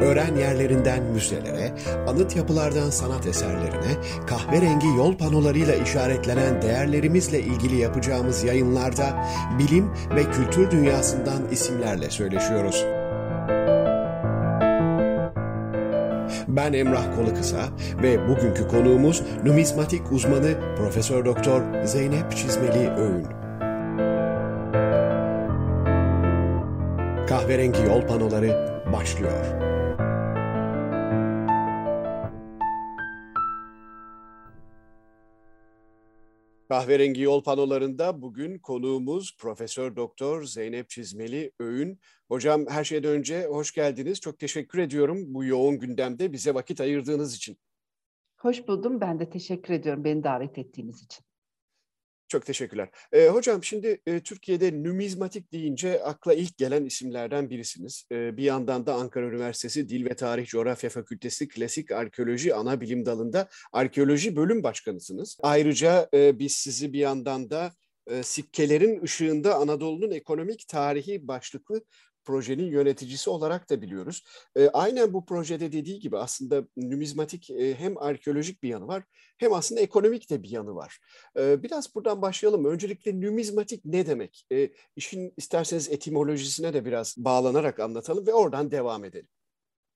öğren yerlerinden müzelere, anıt yapılardan sanat eserlerine, kahverengi yol panolarıyla işaretlenen değerlerimizle ilgili yapacağımız yayınlarda bilim ve kültür dünyasından isimlerle söyleşiyoruz. Ben Emrah Kolukısa ve bugünkü konuğumuz numizmatik uzmanı Profesör Doktor Zeynep Çizmeli Öğün. Kahverengi yol panoları başlıyor. Kahverengi Yol panolarında bugün konuğumuz Profesör Doktor Zeynep Çizmeli Öğün. Hocam her şeyden önce hoş geldiniz. Çok teşekkür ediyorum bu yoğun gündemde bize vakit ayırdığınız için. Hoş buldum. Ben de teşekkür ediyorum beni davet ettiğiniz için. Çok teşekkürler. E, hocam şimdi e, Türkiye'de numizmatik deyince akla ilk gelen isimlerden birisiniz. E, bir yandan da Ankara Üniversitesi Dil ve Tarih Coğrafya Fakültesi Klasik Arkeoloji Ana Bilim Dalı'nda arkeoloji bölüm başkanısınız. Ayrıca e, biz sizi bir yandan da e, sikkelerin ışığında Anadolu'nun ekonomik tarihi başlıklı projenin yöneticisi olarak da biliyoruz. E, aynen bu projede dediği gibi aslında numizmatik e, hem arkeolojik bir yanı var hem aslında ekonomik de bir yanı var. E, biraz buradan başlayalım. Öncelikle numizmatik ne demek? E, işin isterseniz etimolojisine de biraz bağlanarak anlatalım ve oradan devam edelim.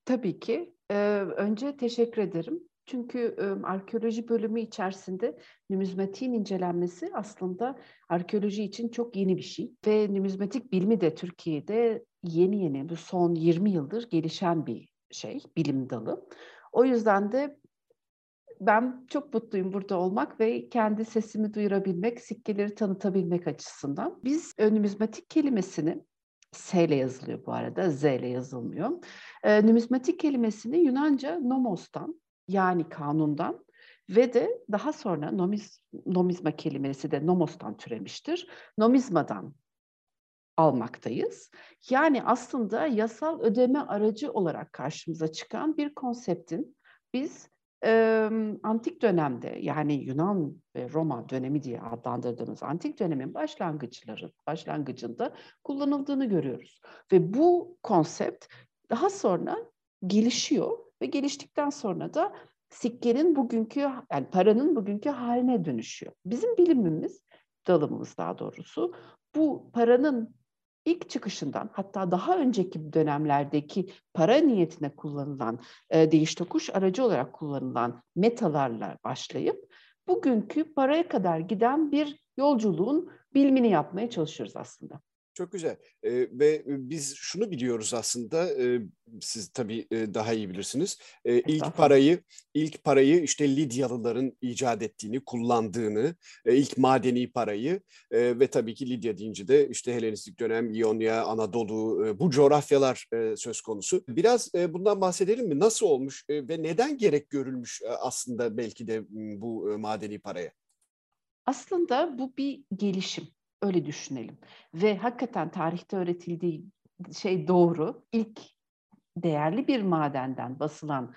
Tabii ki. Ee, önce teşekkür ederim. Çünkü e, arkeoloji bölümü içerisinde numizmatiğin incelenmesi aslında arkeoloji için çok yeni bir şey. Ve numizmatik bilimi de Türkiye'de yeni yeni bu son 20 yıldır gelişen bir şey, bilim dalı. O yüzden de ben çok mutluyum burada olmak ve kendi sesimi duyurabilmek, sikkeleri tanıtabilmek açısından. Biz numizmatik kelimesini S ile yazılıyor bu arada, Z ile yazılmıyor. E, numizmatik kelimesini Yunanca nomos'tan yani kanundan ve de daha sonra nomiz, nomizma kelimesi de nomos'tan türemiştir. Nomizmadan almaktayız. Yani aslında yasal ödeme aracı olarak karşımıza çıkan bir konseptin biz e, antik dönemde yani Yunan ve Roma dönemi diye adlandırdığımız antik dönemin başlangıçları başlangıcında kullanıldığını görüyoruz. Ve bu konsept daha sonra gelişiyor ve geliştikten sonra da sikkenin bugünkü yani paranın bugünkü haline dönüşüyor. Bizim bilimimiz dalımız daha doğrusu bu paranın ilk çıkışından hatta daha önceki dönemlerdeki para niyetine kullanılan e, değiş tokuş aracı olarak kullanılan metalarla başlayıp bugünkü paraya kadar giden bir yolculuğun bilimini yapmaya çalışıyoruz aslında. Çok güzel. E, ve biz şunu biliyoruz aslında, e, siz tabii e, daha iyi bilirsiniz. E, ilk parayı, ilk parayı işte Lidyalıların icat ettiğini, kullandığını, e, ilk madeni parayı e, ve tabii ki Lidya deyince de işte Helenistik dönem, İonya, Anadolu, e, bu coğrafyalar e, söz konusu. Biraz e, bundan bahsedelim mi? Nasıl olmuş e, ve neden gerek görülmüş e, aslında belki de bu e, madeni paraya? Aslında bu bir gelişim. Öyle düşünelim. Ve hakikaten tarihte öğretildiği şey doğru. İlk değerli bir madenden basılan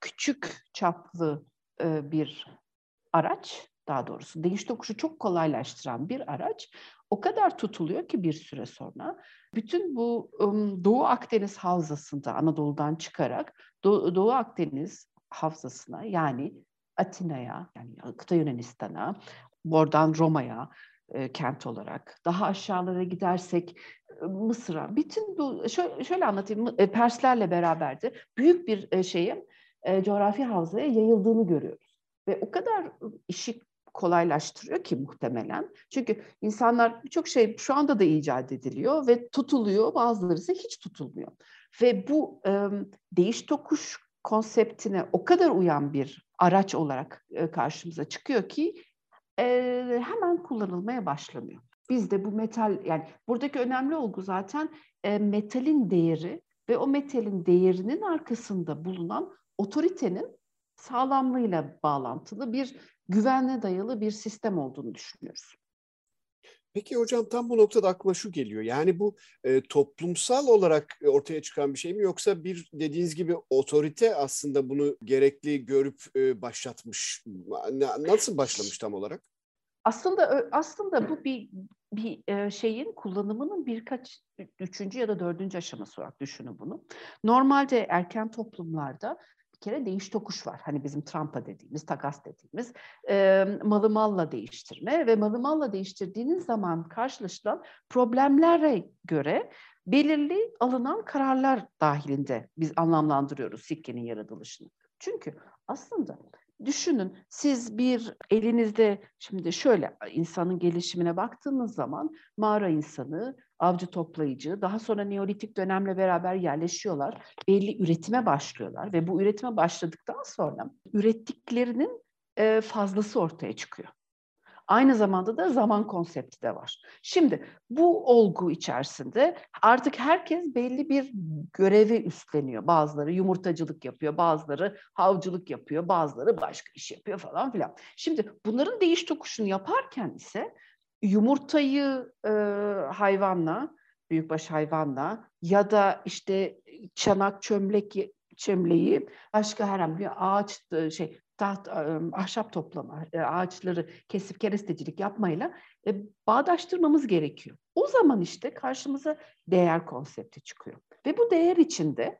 küçük çaplı e, bir araç, daha doğrusu değiş tokuşu çok kolaylaştıran bir araç o kadar tutuluyor ki bir süre sonra bütün bu Doğu Akdeniz havzasında Anadolu'dan çıkarak Do- Doğu Akdeniz havzasına yani Atina'ya yani kıta Yunanistan'a, oradan Roma'ya, kent olarak. Daha aşağılara gidersek Mısır'a. Bütün bu şöyle, anlatayım. Perslerle beraberdi. Büyük bir e, şeyin e, coğrafi havzaya yayıldığını görüyoruz. Ve o kadar işi kolaylaştırıyor ki muhtemelen. Çünkü insanlar birçok şey şu anda da icat ediliyor ve tutuluyor. Bazıları ise hiç tutulmuyor. Ve bu değiş tokuş konseptine o kadar uyan bir araç olarak karşımıza çıkıyor ki e, hemen kullanılmaya başlanıyor. Bizde bu metal yani buradaki önemli olgu zaten e, metalin değeri ve o metalin değerinin arkasında bulunan otoritenin sağlamlığıyla bağlantılı bir güvenle dayalı bir sistem olduğunu düşünüyoruz. Peki hocam tam bu noktada aklıma şu geliyor. Yani bu e, toplumsal olarak ortaya çıkan bir şey mi yoksa bir dediğiniz gibi otorite aslında bunu gerekli görüp e, başlatmış. Nasıl başlamış tam olarak? Aslında aslında bu bir bir e, şeyin kullanımının birkaç üçüncü ya da dördüncü aşaması olarak düşünün bunu. Normalde erken toplumlarda kere değiş tokuş var. Hani bizim Trump'a dediğimiz, takas dediğimiz e, malı malla değiştirme ve malı malla değiştirdiğiniz zaman karşılaşılan problemlere göre belirli alınan kararlar dahilinde biz anlamlandırıyoruz sikkenin yaratılışını. Çünkü aslında Düşünün siz bir elinizde şimdi şöyle insanın gelişimine baktığınız zaman mağara insanı, avcı toplayıcı, daha sonra Neolitik dönemle beraber yerleşiyorlar. Belli üretime başlıyorlar ve bu üretime başladıktan sonra ürettiklerinin fazlası ortaya çıkıyor. Aynı zamanda da zaman konsepti de var. Şimdi bu olgu içerisinde artık herkes belli bir görevi üstleniyor. Bazıları yumurtacılık yapıyor, bazıları havcılık yapıyor, bazıları başka iş yapıyor falan filan. Şimdi bunların değiş tokuşunu yaparken ise yumurtayı e, hayvanla, büyükbaş hayvanla ya da işte çanak çömlek çömleği başka herhangi bir ağaç şey taht, ahşap toplama, ağaçları kesip kerestecilik yapmayla e, bağdaştırmamız gerekiyor. O zaman işte karşımıza değer konsepti çıkıyor. Ve bu değer içinde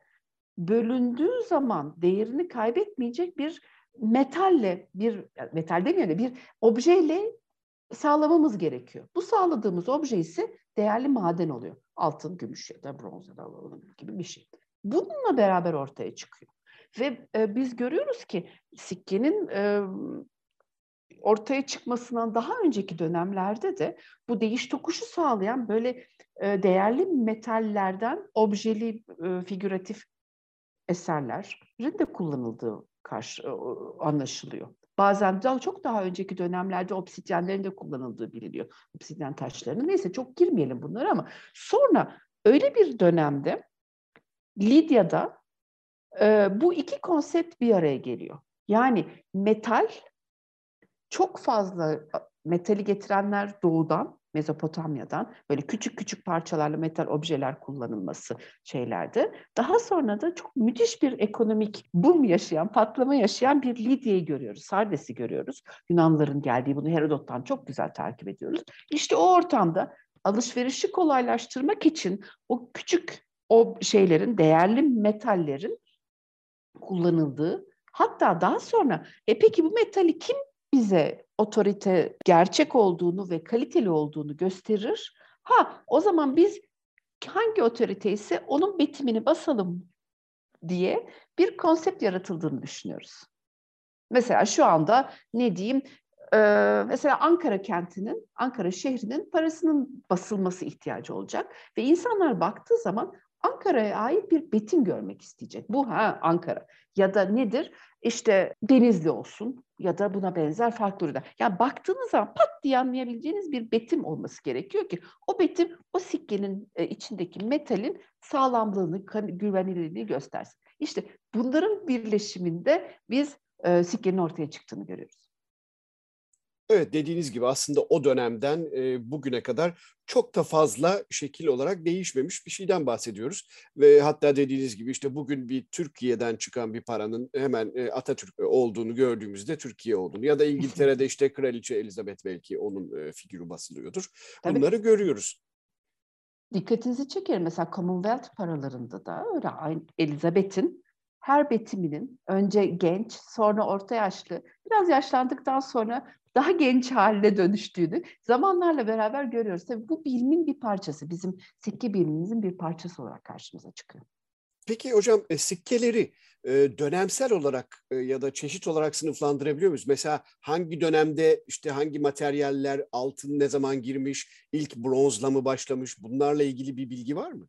bölündüğü zaman değerini kaybetmeyecek bir metalle, bir metal demeyelim bir objeyle sağlamamız gerekiyor. Bu sağladığımız obje ise değerli maden oluyor. Altın, gümüş ya da bronz ya da gibi bir şey. Bununla beraber ortaya çıkıyor. Ve e, biz görüyoruz ki sikkenin e, ortaya çıkmasından daha önceki dönemlerde de bu değiş tokuşu sağlayan böyle e, değerli metallerden objeli e, figüratif eserlerin de kullanıldığı karşı, e, anlaşılıyor. Bazen daha çok daha önceki dönemlerde obsidyenlerin de kullanıldığı biliniyor. Obsidyen taşlarının. Neyse çok girmeyelim bunlara ama sonra öyle bir dönemde Lidya'da e, bu iki konsept bir araya geliyor. Yani metal çok fazla metali getirenler doğudan, Mezopotamya'dan böyle küçük küçük parçalarla metal objeler kullanılması şeylerde. Daha sonra da çok müthiş bir ekonomik boom yaşayan, patlama yaşayan bir Lidya'yı görüyoruz. Sardes'i görüyoruz. Yunanların geldiği bunu Herodot'tan çok güzel takip ediyoruz. İşte o ortamda alışverişi kolaylaştırmak için o küçük o şeylerin, değerli metallerin kullanıldığı hatta daha sonra e peki bu metali kim bize otorite gerçek olduğunu ve kaliteli olduğunu gösterir? Ha o zaman biz hangi otorite ise onun betimini basalım diye bir konsept yaratıldığını düşünüyoruz. Mesela şu anda ne diyeyim mesela Ankara kentinin, Ankara şehrinin parasının basılması ihtiyacı olacak. Ve insanlar baktığı zaman Ankara'ya ait bir betim görmek isteyecek. Bu ha Ankara. Ya da nedir? İşte Denizli olsun ya da buna benzer farklı ürünler. Yani baktığınız zaman pat diye anlayabileceğiniz bir betim olması gerekiyor ki o betim o sikkenin e, içindeki metalin sağlamlığını, güvenilirliğini göstersin. İşte bunların birleşiminde biz e, sikkenin ortaya çıktığını görüyoruz. Evet dediğiniz gibi aslında o dönemden e, bugüne kadar çok da fazla şekil olarak değişmemiş bir şeyden bahsediyoruz. Ve hatta dediğiniz gibi işte bugün bir Türkiye'den çıkan bir paranın hemen e, Atatürk olduğunu gördüğümüzde Türkiye olduğunu ya da İngiltere'de işte Kraliçe Elizabeth belki onun e, figürü basılıyordur. Bunları Tabii. görüyoruz. Dikkatinizi çekerim mesela Commonwealth paralarında da öyle aynı Elizabeth'in her betiminin önce genç, sonra orta yaşlı, biraz yaşlandıktan sonra daha genç haline dönüştüğünü zamanlarla beraber görüyoruz. Tabii bu bilimin bir parçası, bizim sikke bilimimizin bir parçası olarak karşımıza çıkıyor. Peki hocam e, sikkeleri e, dönemsel olarak e, ya da çeşit olarak sınıflandırabiliyor muyuz? Mesela hangi dönemde işte hangi materyaller altın ne zaman girmiş, ilk bronzla mı başlamış bunlarla ilgili bir bilgi var mı?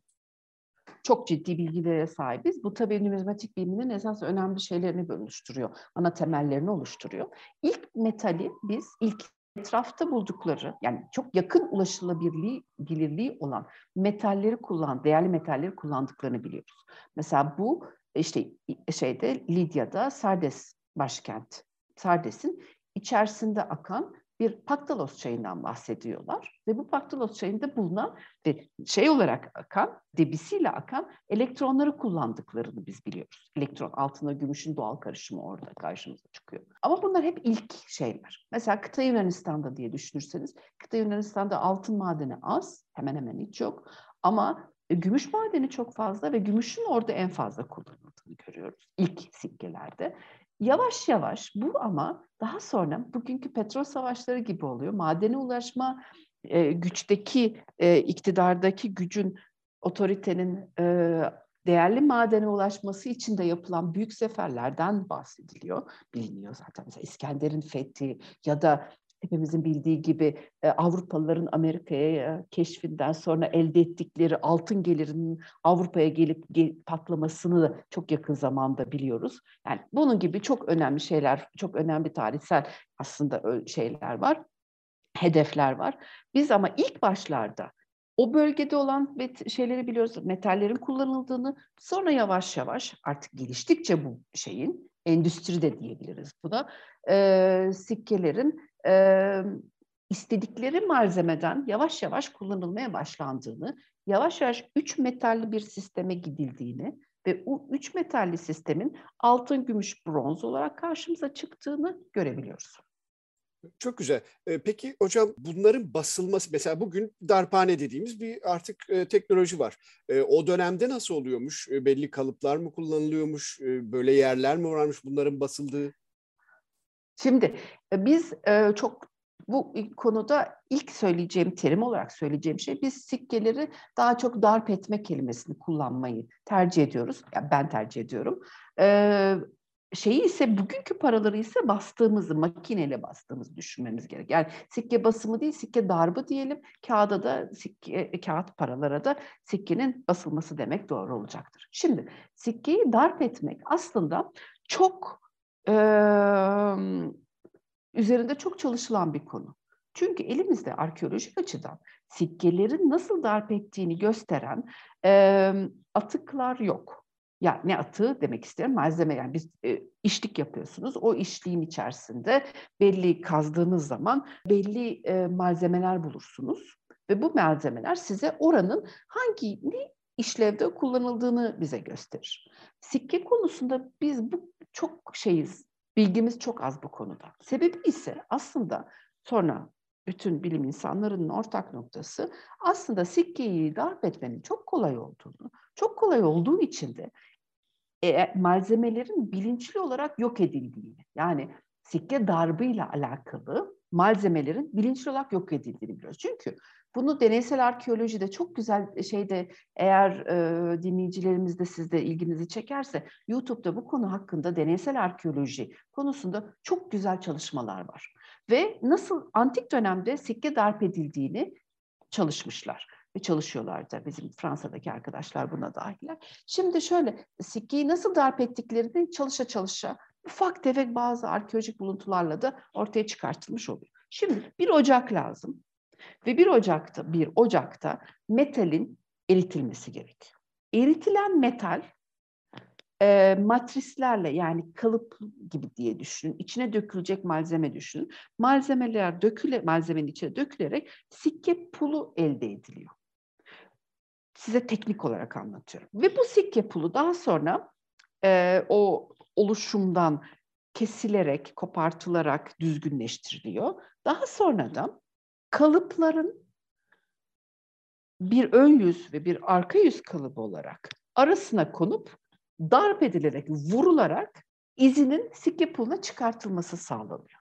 Çok ciddi bilgilere sahibiz. Bu tabii numizmatik biliminin esas önemli şeylerini oluşturuyor. Ana temellerini oluşturuyor. İlk metali biz ilk etrafta buldukları yani çok yakın ulaşılabilirliği bilirliği olan metalleri kullan, değerli metalleri kullandıklarını biliyoruz. Mesela bu işte şeyde Lidya'da Sardes başkent. Sardes'in içerisinde akan bir paktalos çayından bahsediyorlar. Ve bu paktalos çayında bulunan ve şey olarak akan, debisiyle akan elektronları kullandıklarını biz biliyoruz. Elektron altına gümüşün doğal karışımı orada karşımıza çıkıyor. Ama bunlar hep ilk şeyler. Mesela kıta Yunanistan'da diye düşünürseniz, kıta Yunanistan'da altın madeni az, hemen hemen hiç yok. Ama gümüş madeni çok fazla ve gümüşün orada en fazla kullanıldığını görüyoruz ilk sikkelerde. Yavaş yavaş bu ama daha sonra bugünkü petrol savaşları gibi oluyor. Madene ulaşma e, güçteki, e, iktidardaki gücün, otoritenin e, değerli madene ulaşması için de yapılan büyük seferlerden bahsediliyor. Biliniyor zaten mesela İskender'in fethi ya da hepimizin bildiği gibi e, Avrupalıların Amerika'ya keşfinden sonra elde ettikleri altın gelirinin Avrupa'ya gelip gel, patlamasını da çok yakın zamanda biliyoruz. Yani bunun gibi çok önemli şeyler, çok önemli tarihsel aslında şeyler var, hedefler var. Biz ama ilk başlarda o bölgede olan şeyleri biliyoruz, metallerin kullanıldığını, sonra yavaş yavaş artık geliştikçe bu şeyin, endüstri de diyebiliriz buna, e, sikkelerin e, istedikleri malzemeden yavaş yavaş kullanılmaya başlandığını, yavaş yavaş üç metalli bir sisteme gidildiğini ve bu üç metalli sistemin altın, gümüş, bronz olarak karşımıza çıktığını görebiliyoruz. Çok güzel. Peki hocam bunların basılması mesela bugün darphane dediğimiz bir artık teknoloji var. O dönemde nasıl oluyormuş? Belli kalıplar mı kullanılıyormuş? Böyle yerler mi varmış bunların basıldığı? Şimdi e, biz e, çok bu konuda ilk söyleyeceğim terim olarak söyleyeceğim şey biz sikkeleri daha çok darp etme kelimesini kullanmayı tercih ediyoruz. Yani ben tercih ediyorum. Ee, şeyi ise bugünkü paraları ise bastığımızı makineyle bastığımızı düşünmemiz gerek. Yani sikke basımı değil sikke darbı diyelim. Kağıda da sikke, e, kağıt paralara da sikkenin basılması demek doğru olacaktır. Şimdi sikkeyi darp etmek aslında çok e, üzerinde çok çalışılan bir konu. Çünkü elimizde arkeolojik açıdan sikkelerin nasıl darp ettiğini gösteren e, atıklar yok. Ya ne atığı demek isterim malzeme yani biz e, işlik yapıyorsunuz. O işliğin içerisinde belli kazdığınız zaman belli e, malzemeler bulursunuz ve bu malzemeler size oranın hangi ne işlevde kullanıldığını bize gösterir. Sikke konusunda biz bu çok şeyiz, bilgimiz çok az bu konuda. Sebebi ise aslında sonra bütün bilim insanlarının ortak noktası aslında sikkeyi darp etmenin çok kolay olduğunu, çok kolay olduğu için de e, malzemelerin bilinçli olarak yok edildiğini, yani sikke darbıyla alakalı malzemelerin bilinçli olarak yok edildiğini biliyoruz. Çünkü bunu deneysel arkeolojide çok güzel şeyde eğer e, dinleyicilerimiz de sizde ilginizi çekerse YouTube'da bu konu hakkında deneysel arkeoloji konusunda çok güzel çalışmalar var. Ve nasıl antik dönemde sikke darp edildiğini çalışmışlar ve çalışıyorlar da bizim Fransa'daki arkadaşlar buna dahiller. Şimdi şöyle sikkeyi nasıl darp ettiklerini çalışa çalışa ufak tefek bazı arkeolojik buluntularla da ortaya çıkartılmış oluyor. Şimdi bir ocak lazım. Ve bir ocakta, bir ocakta metalin eritilmesi gerek. Eritilen metal e, matrislerle yani kalıp gibi diye düşünün. İçine dökülecek malzeme düşünün. Malzemeler döküle, malzemenin içine dökülerek sikke pulu elde ediliyor. Size teknik olarak anlatıyorum. Ve bu sikke pulu daha sonra e, o oluşumdan kesilerek, kopartılarak düzgünleştiriliyor. Daha sonra da kalıpların bir ön yüz ve bir arka yüz kalıbı olarak arasına konup darp edilerek, vurularak izinin sikke puluna çıkartılması sağlanıyor.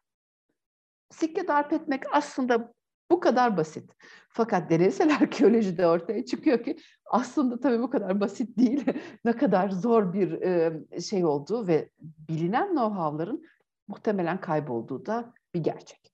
Sikke darp etmek aslında bu kadar basit. Fakat deneysel arkeolojide ortaya çıkıyor ki aslında tabii bu kadar basit değil. ne kadar zor bir şey olduğu ve bilinen know-how'ların muhtemelen kaybolduğu da bir gerçek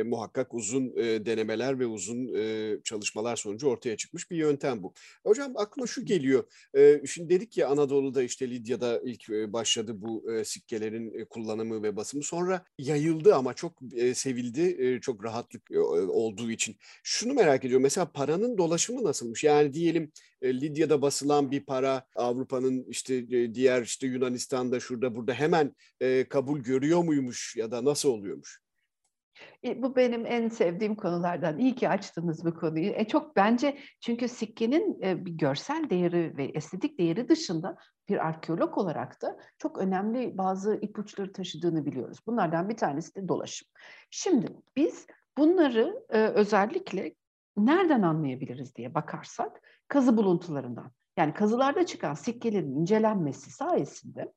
e, muhakkak uzun e, denemeler ve uzun e, çalışmalar sonucu ortaya çıkmış bir yöntem bu. Hocam aklıma şu geliyor. E, şimdi dedik ya Anadolu'da işte Lidya'da ilk e, başladı bu e, sikkelerin e, kullanımı ve basımı. Sonra yayıldı ama çok e, sevildi. E, çok rahatlık e, olduğu için. Şunu merak ediyorum. Mesela paranın dolaşımı nasılmış? Yani diyelim e, Lidya'da basılan bir para Avrupa'nın işte e, diğer işte Yunanistan'da şurada burada hemen e, kabul görüyor muymuş ya da nasıl oluyormuş? E, bu benim en sevdiğim konulardan. İyi ki açtınız bu konuyu. E, çok bence çünkü sikkenin e, bir görsel değeri ve estetik değeri dışında bir arkeolog olarak da çok önemli bazı ipuçları taşıdığını biliyoruz. Bunlardan bir tanesi de dolaşım. Şimdi biz bunları e, özellikle nereden anlayabiliriz diye bakarsak kazı buluntularından. Yani kazılarda çıkan sikkelerin incelenmesi sayesinde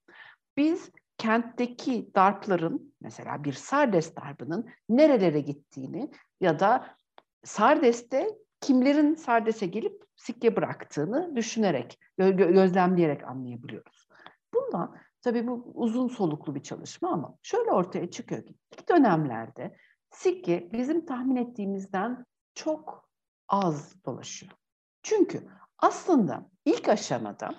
biz kentteki darpların mesela bir Sardes darbının nerelere gittiğini ya da Sardes'te kimlerin Sardes'e gelip sikke bıraktığını düşünerek, gözlemleyerek anlayabiliyoruz. Bundan tabii bu uzun soluklu bir çalışma ama şöyle ortaya çıkıyor ki ilk dönemlerde sikke bizim tahmin ettiğimizden çok az dolaşıyor. Çünkü aslında ilk aşamada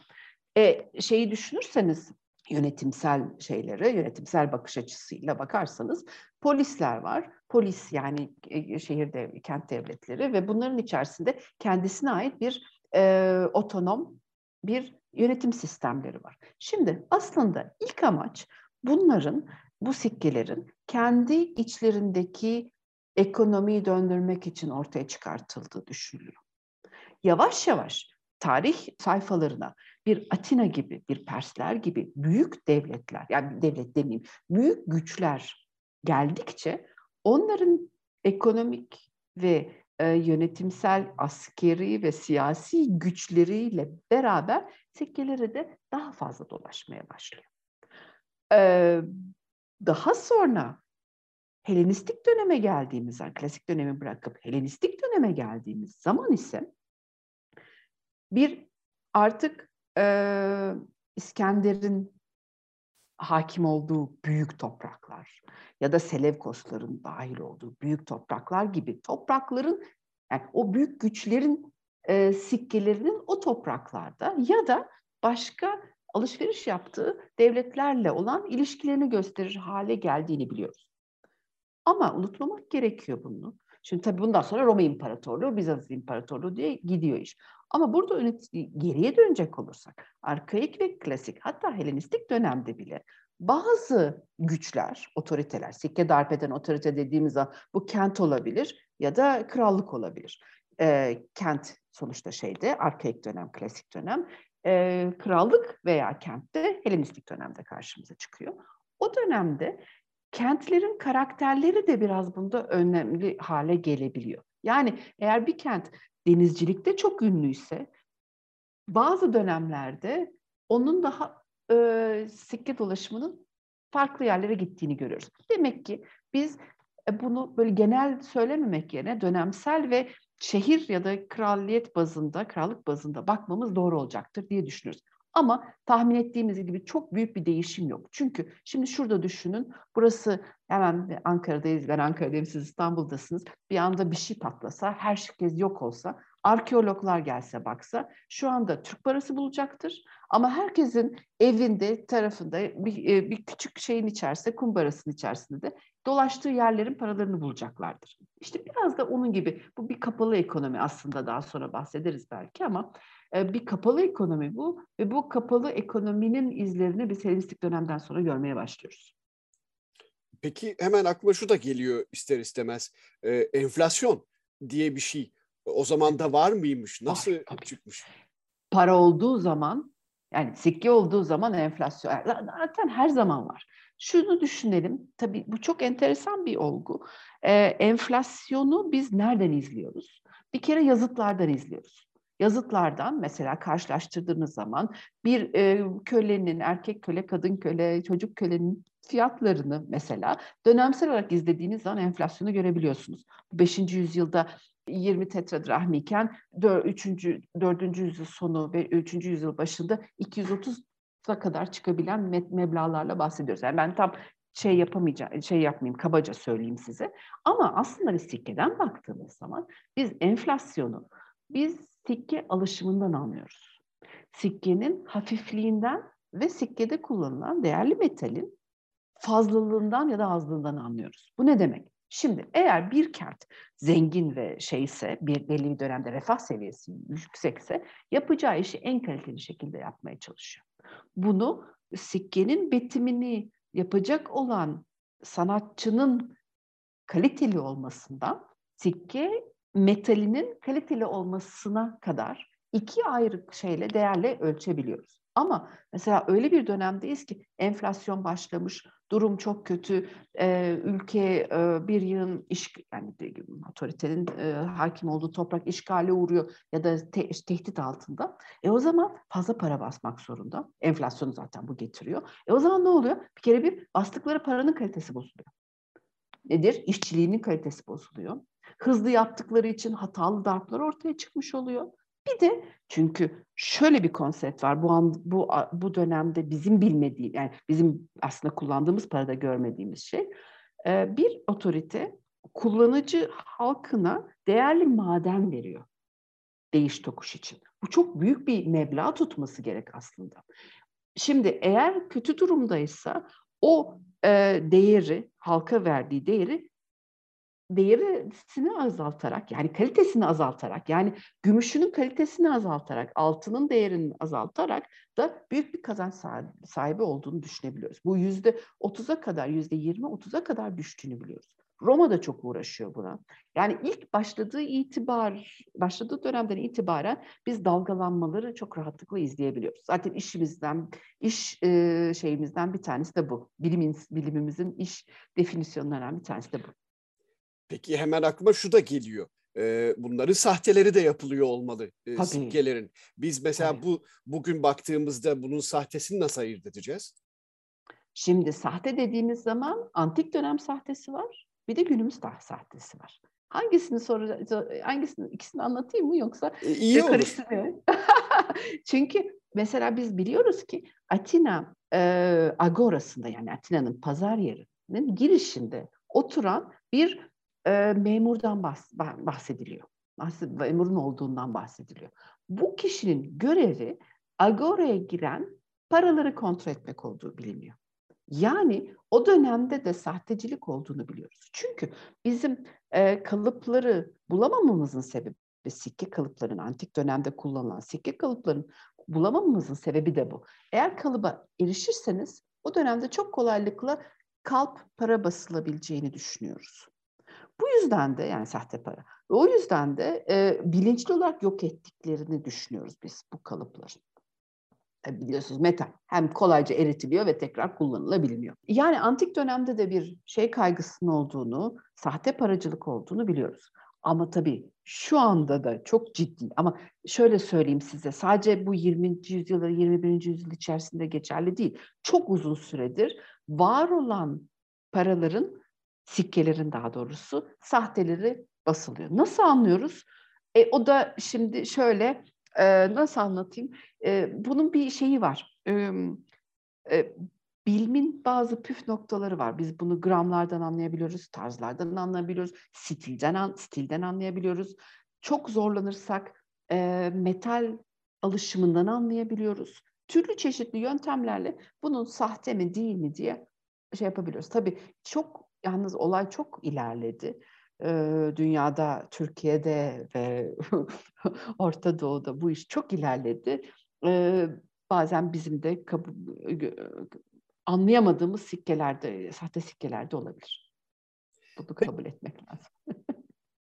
e, şeyi düşünürseniz yönetimsel şeylere, yönetimsel bakış açısıyla bakarsanız polisler var. Polis yani e, şehirde kent devletleri ve bunların içerisinde kendisine ait bir e, otonom bir yönetim sistemleri var. Şimdi aslında ilk amaç bunların, bu sikkelerin kendi içlerindeki ekonomiyi döndürmek için ortaya çıkartıldığı düşünülüyor. Yavaş yavaş tarih sayfalarına bir Atina gibi, bir Persler gibi büyük devletler, yani devlet demeyeyim, büyük güçler geldikçe onların ekonomik ve e, yönetimsel, askeri ve siyasi güçleriyle beraber sekkelere de daha fazla dolaşmaya başlıyor. Ee, daha sonra Helenistik döneme geldiğimiz zaman, klasik dönemi bırakıp Helenistik döneme geldiğimiz zaman ise bir artık e, İskender'in hakim olduğu büyük topraklar ya da Selevkosların dahil olduğu büyük topraklar gibi toprakların yani o büyük güçlerin e, sikkelerinin o topraklarda ya da başka alışveriş yaptığı devletlerle olan ilişkilerini gösterir hale geldiğini biliyoruz. Ama unutmamak gerekiyor bunu. Şimdi tabii bundan sonra Roma İmparatorluğu, Bizans İmparatorluğu diye gidiyor iş. Ama burada geriye dönecek olursak, arkaik ve klasik hatta Helenistik dönemde bile bazı güçler, otoriteler, sikke darp eden otorite dediğimiz zaman bu kent olabilir ya da krallık olabilir. E, kent sonuçta şeyde, arkaik dönem, klasik dönem. E, krallık veya kentte Helenistik dönemde karşımıza çıkıyor. O dönemde kentlerin karakterleri de biraz bunda önemli hale gelebiliyor. Yani eğer bir kent denizcilikte çok ünlüyse bazı dönemlerde onun daha e, sikke dolaşımının farklı yerlere gittiğini görüyoruz. Demek ki biz e, bunu böyle genel söylememek yerine dönemsel ve şehir ya da kraliyet bazında, krallık bazında bakmamız doğru olacaktır diye düşünüyoruz. Ama tahmin ettiğimiz gibi çok büyük bir değişim yok. Çünkü şimdi şurada düşünün, burası hemen Ankara'dayız, ben Ankara'dayım, siz İstanbul'dasınız. Bir anda bir şey patlasa, herkes yok olsa, arkeologlar gelse baksa şu anda Türk parası bulacaktır. Ama herkesin evinde, tarafında bir, e, bir küçük şeyin içerisinde, kumbarasının içerisinde de dolaştığı yerlerin paralarını bulacaklardır. İşte biraz da onun gibi bu bir kapalı ekonomi aslında daha sonra bahsederiz belki ama bir kapalı ekonomi bu ve bu kapalı ekonominin izlerini biz Helenistik dönemden sonra görmeye başlıyoruz. Peki hemen aklıma şu da geliyor ister istemez. Ee, enflasyon diye bir şey o zaman da var mıymış? Nasıl tabii. çıkmış? Para olduğu zaman yani sikke olduğu zaman enflasyon zaten her zaman var. Şunu düşünelim, tabii bu çok enteresan bir olgu. Ee, enflasyonu biz nereden izliyoruz? Bir kere yazıtlardan izliyoruz. Yazıtlardan mesela karşılaştırdığınız zaman bir e, kölenin, erkek köle, kadın köle, çocuk kölenin fiyatlarını mesela dönemsel olarak izlediğiniz zaman enflasyonu görebiliyorsunuz. 5. yüzyılda 20 tetradrahmi iken 3. 4. yüzyıl sonu ve 3. yüzyıl başında 230'a kadar çıkabilen meblağlarla bahsediyoruz. Yani ben tam şey yapamayacağım, şey yapmayayım, kabaca söyleyeyim size. Ama aslında bir sikkeden baktığımız zaman biz enflasyonu, biz sikke alışımından anlıyoruz. Sikkenin hafifliğinden ve sikkede kullanılan değerli metalin fazlalığından ya da azlığından anlıyoruz. Bu ne demek? Şimdi eğer bir kent zengin ve şeyse, bir belli bir dönemde refah seviyesi yüksekse yapacağı işi en kaliteli şekilde yapmaya çalışıyor. Bunu sikkenin betimini yapacak olan sanatçının kaliteli olmasından sikke metalinin kaliteli olmasına kadar iki ayrı şeyle değerle ölçebiliyoruz. Ama mesela öyle bir dönemdeyiz ki enflasyon başlamış, durum çok kötü, e, ülke e, bir yığın iş yani otoritenin e, hakim olduğu toprak işgale uğruyor ya da te, tehdit altında. E o zaman fazla para basmak zorunda. Enflasyonu zaten bu getiriyor. E o zaman ne oluyor? Bir kere bir bastıkları paranın kalitesi bozuluyor. Nedir? İşçiliğinin kalitesi bozuluyor. Hızlı yaptıkları için hatalı darplar ortaya çıkmış oluyor. Bir de çünkü şöyle bir konsept var. Bu an, bu bu dönemde bizim bilmediğim yani bizim aslında kullandığımız parada görmediğimiz şey. Bir otorite kullanıcı halkına değerli maden veriyor değiş tokuş için. Bu çok büyük bir meblağ tutması gerek aslında. Şimdi eğer kötü durumdaysa o e, değeri, halka verdiği değeri değerisini azaltarak yani kalitesini azaltarak yani gümüşünün kalitesini azaltarak altının değerini azaltarak da büyük bir kazanç sahibi olduğunu düşünebiliyoruz. Bu yüzde otuza kadar yüzde yirmi otuza kadar düştüğünü biliyoruz. Roma da çok uğraşıyor buna. Yani ilk başladığı itibar, başladığı dönemden itibaren biz dalgalanmaları çok rahatlıkla izleyebiliyoruz. Zaten işimizden, iş e, şeyimizden bir tanesi de bu. Bilimin, bilimimizin iş definisyonlarından bir tanesi de bu. Peki hemen aklıma şu da geliyor. Ee, bunların sahteleri de yapılıyor olmalı e, sikkelerin. Biz mesela Tabii. bu bugün baktığımızda bunun sahtesini nasıl ayırt edeceğiz? Şimdi sahte dediğimiz zaman antik dönem sahtesi var. Bir de günümüz sahtesi var. Hangisini soracağız? Hangisini ikisini anlatayım mı yoksa e, iyi olur. Çünkü mesela biz biliyoruz ki Atina e, agorasında yani Atina'nın pazar yerinin girişinde oturan bir e, memurdan bahs bahsediliyor. Memurun olduğundan bahsediliyor. Bu kişinin görevi agoraya giren paraları kontrol etmek olduğu biliniyor. Yani o dönemde de sahtecilik olduğunu biliyoruz. Çünkü bizim e, kalıpları bulamamamızın sebebi sikke kalıpların antik dönemde kullanılan sikke kalıpların bulamamamızın sebebi de bu. Eğer kalıba erişirseniz o dönemde çok kolaylıkla kalp para basılabileceğini düşünüyoruz. Bu yüzden de yani sahte para. O yüzden de e, bilinçli olarak yok ettiklerini düşünüyoruz biz bu kalıpların. E, biliyorsunuz metal hem kolayca eritiliyor ve tekrar kullanılabiliyor. Yani antik dönemde de bir şey kaygısının olduğunu, sahte paracılık olduğunu biliyoruz. Ama tabii şu anda da çok ciddi ama şöyle söyleyeyim size sadece bu 20. yüzyıl 21. yüzyıl içerisinde geçerli değil. Çok uzun süredir var olan paraların sikkelerin daha doğrusu sahteleri basılıyor. Nasıl anlıyoruz? E, o da şimdi şöyle e, nasıl anlatayım? E, bunun bir şeyi var. E, e, bilimin bazı püf noktaları var. Biz bunu gramlardan anlayabiliyoruz, tarzlardan anlayabiliyoruz, stilden stilden anlayabiliyoruz. Çok zorlanırsak e, metal alışımından anlayabiliyoruz. Türlü çeşitli yöntemlerle bunun sahte mi değil mi diye şey yapabiliyoruz. Tabii çok Yalnız olay çok ilerledi. Ee, dünyada, Türkiye'de ve Orta Doğu'da bu iş çok ilerledi. Ee, bazen bizim de anlayamadığımız sikkelerde, sahte sikkelerde olabilir. Bunu kabul etmek lazım.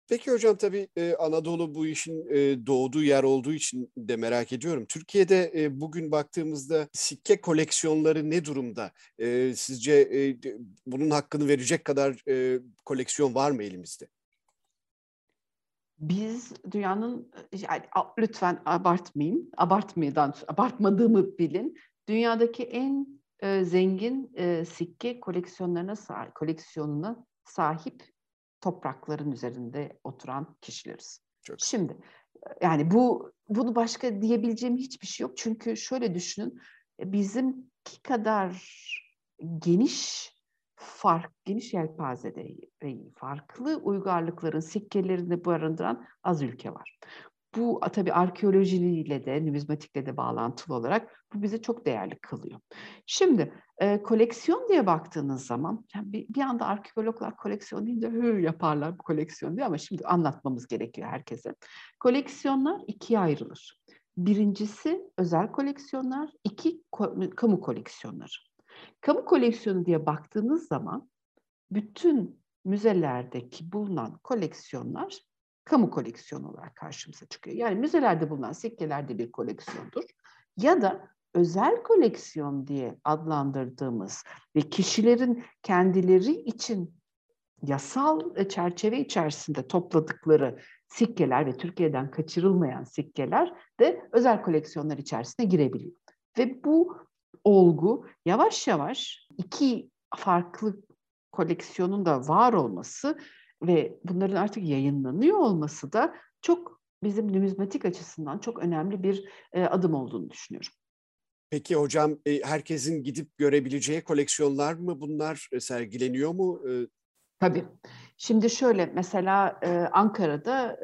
Peki hocam tabii e, Anadolu bu işin e, doğduğu yer olduğu için de merak ediyorum. Türkiye'de e, bugün baktığımızda sikke koleksiyonları ne durumda? E, sizce e, bunun hakkını verecek kadar e, koleksiyon var mı elimizde? Biz dünyanın yani, lütfen abartmayın, abartmadan abartmadığımı bilin. Dünyadaki en e, zengin e, sikke koleksiyonlarına koleksiyonuna sahip toprakların üzerinde oturan kişileriz. Çok. Şimdi yani bu bunu başka diyebileceğim hiçbir şey yok. Çünkü şöyle düşünün bizimki kadar geniş fark, geniş yelpazede farklı uygarlıkların sikkelerini barındıran az ülke var. Bu tabii arkeolojiyle de, numizmatikle de bağlantılı olarak bu bize çok değerli kılıyor. Şimdi e, koleksiyon diye baktığınız zaman, yani bir, bir anda arkeologlar koleksiyon deyince hı yaparlar bu koleksiyon diye ama şimdi anlatmamız gerekiyor herkese. Koleksiyonlar ikiye ayrılır. Birincisi özel koleksiyonlar, iki kamu koleksiyonları. Kamu koleksiyonu diye baktığınız zaman bütün müzelerdeki bulunan koleksiyonlar kamu koleksiyonu olarak karşımıza çıkıyor. Yani müzelerde bulunan sikkelerde bir koleksiyondur. Ya da özel koleksiyon diye adlandırdığımız ve kişilerin kendileri için yasal çerçeve içerisinde topladıkları sikkeler ve Türkiye'den kaçırılmayan sikkeler de özel koleksiyonlar içerisine girebiliyor. Ve bu olgu yavaş yavaş iki farklı koleksiyonun da var olması ve bunların artık yayınlanıyor olması da çok bizim numizmatik açısından çok önemli bir e, adım olduğunu düşünüyorum. Peki hocam e, herkesin gidip görebileceği koleksiyonlar mı bunlar e, sergileniyor mu? E, Tabii. Şimdi şöyle mesela Ankara'da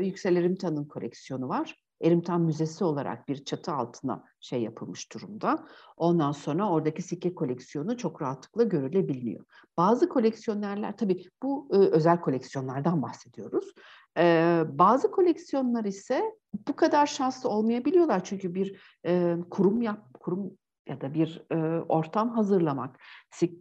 Yüksel Erimtan'ın koleksiyonu var. Erimtan Müzesi olarak bir çatı altına şey yapılmış durumda. Ondan sonra oradaki sikke koleksiyonu çok rahatlıkla görülebiliyor. Bazı koleksiyonerler, tabii bu e, özel koleksiyonlardan bahsediyoruz. E, bazı koleksiyonlar ise bu kadar şanslı olmayabiliyorlar. Çünkü bir e, kurum yap, kurum ya da bir e, ortam hazırlamak,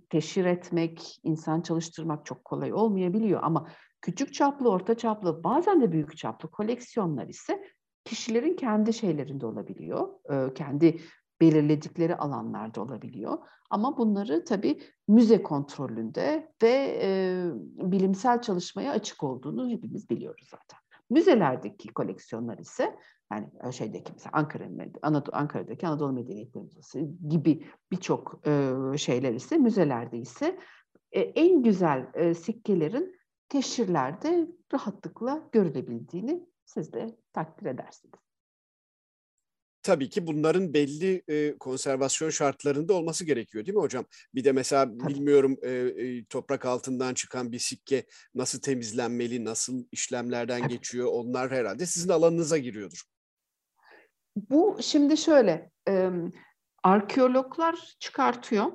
teşhir etmek, insan çalıştırmak çok kolay olmayabiliyor. Ama küçük çaplı, orta çaplı, bazen de büyük çaplı koleksiyonlar ise kişilerin kendi şeylerinde olabiliyor, e, kendi belirledikleri alanlarda olabiliyor. Ama bunları tabii müze kontrolünde ve e, bilimsel çalışmaya açık olduğunu hepimiz biliyoruz zaten. Müzelerdeki koleksiyonlar ise yani şeydeki mesela Ankara Anadolu, Ankara'daki Anadolu Medeniyetleri Müzesi gibi birçok e, şeyler ise müzelerde ise e, en güzel e, sikkelerin teşhirlerde rahatlıkla görülebildiğini siz de takdir edersiniz. Tabii ki bunların belli e, konservasyon şartlarında olması gerekiyor değil mi hocam? Bir de mesela Tabii. bilmiyorum e, e, toprak altından çıkan bir sikke nasıl temizlenmeli, nasıl işlemlerden Tabii. geçiyor onlar herhalde sizin alanınıza giriyordur. Bu şimdi şöyle, e, arkeologlar çıkartıyor.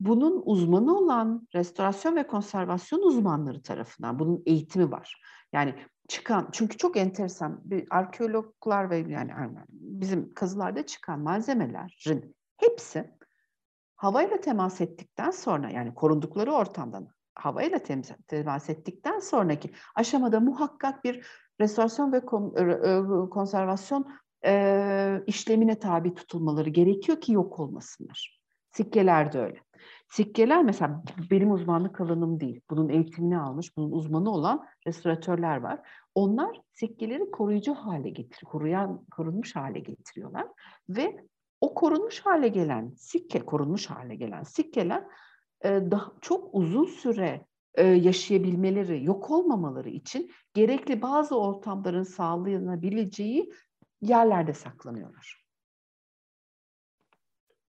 Bunun uzmanı olan restorasyon ve konservasyon uzmanları tarafından bunun eğitimi var. Yani çıkan çünkü çok enteresan bir arkeologlar ve yani bizim kazılarda çıkan malzemelerin hepsi havayla temas ettikten sonra yani korundukları ortamdan havayla temas ettikten sonraki aşamada muhakkak bir restorasyon ve konservasyon e, işlemine tabi tutulmaları gerekiyor ki yok olmasınlar. Sikkeler de öyle. Sikkeler mesela benim uzmanlık alanım değil. Bunun eğitimini almış, bunun uzmanı olan restoratörler var. Onlar sikkeleri koruyucu hale getiriyor, koruyan, korunmuş hale getiriyorlar ve o korunmuş hale gelen sikke, korunmuş hale gelen sikkeler e, daha çok uzun süre e, yaşayabilmeleri, yok olmamaları için gerekli bazı ortamların sağlanabileceği yerlerde saklanıyorlar.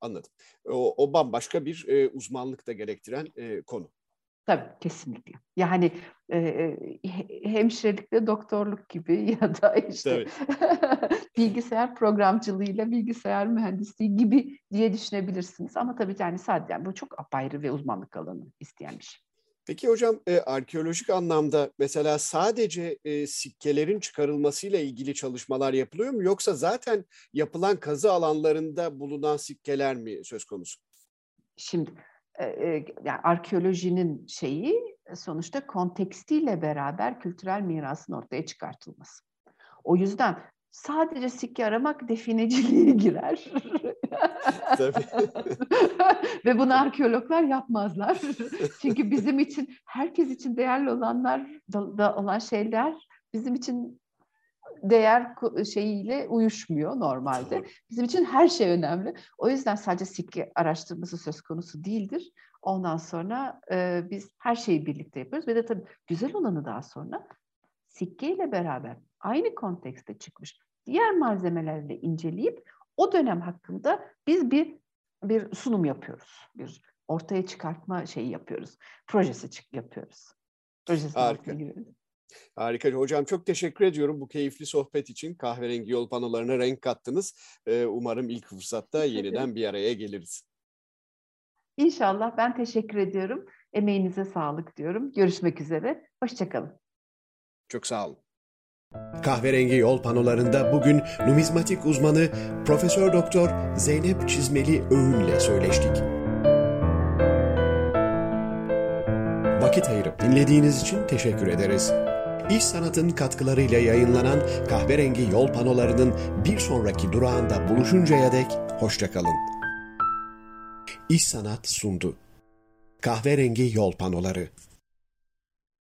Anladım. O, o bambaşka bir e, uzmanlık da gerektiren e, konu. Tabii kesinlikle. Yani e, hemşirelikle doktorluk gibi ya da işte bilgisayar programcılığıyla bilgisayar mühendisliği gibi diye düşünebilirsiniz. Ama tabii yani sadece yani bu çok apayrı ve uzmanlık alanı isteyen bir şey. Peki hocam e, arkeolojik anlamda mesela sadece e, sikkelerin çıkarılmasıyla ilgili çalışmalar yapılıyor mu yoksa zaten yapılan kazı alanlarında bulunan sikkeler mi söz konusu? Şimdi e, e, yani arkeolojinin şeyi sonuçta kontekstiyle beraber kültürel mirasın ortaya çıkartılması. O yüzden sadece sikke aramak defineciliğe girer. Tabii. Ve bunu arkeologlar yapmazlar. Çünkü bizim için, herkes için değerli olanlar da, da olan şeyler bizim için değer şeyiyle uyuşmuyor normalde. Bizim için her şey önemli. O yüzden sadece sikke araştırması söz konusu değildir. Ondan sonra e, biz her şeyi birlikte yapıyoruz ve de tabii güzel olanı daha sonra sikke ile beraber aynı kontekste çıkmış diğer malzemelerle inceleyip o dönem hakkında biz bir bir sunum yapıyoruz. Bir ortaya çıkartma şeyi yapıyoruz. Projesi çık yapıyoruz. Projesi Harika. Harika. Hocam çok teşekkür ediyorum bu keyifli sohbet için. Kahverengi yol panolarına renk kattınız. Ee, umarım ilk fırsatta yeniden bir araya geliriz. İnşallah. Ben teşekkür ediyorum. Emeğinize sağlık diyorum. Görüşmek üzere. Hoşçakalın. Çok sağ olun. Kahverengi yol panolarında bugün numizmatik uzmanı Profesör Doktor Zeynep Çizmeli Öğün'le söyleştik. vakit ayırıp dinlediğiniz için teşekkür ederiz. İş Sanat'ın katkılarıyla yayınlanan Kahverengi Yol Panolarının bir sonraki durağında buluşuncaya dek hoşçakalın. İş Sanat sundu. Kahverengi Yol Panoları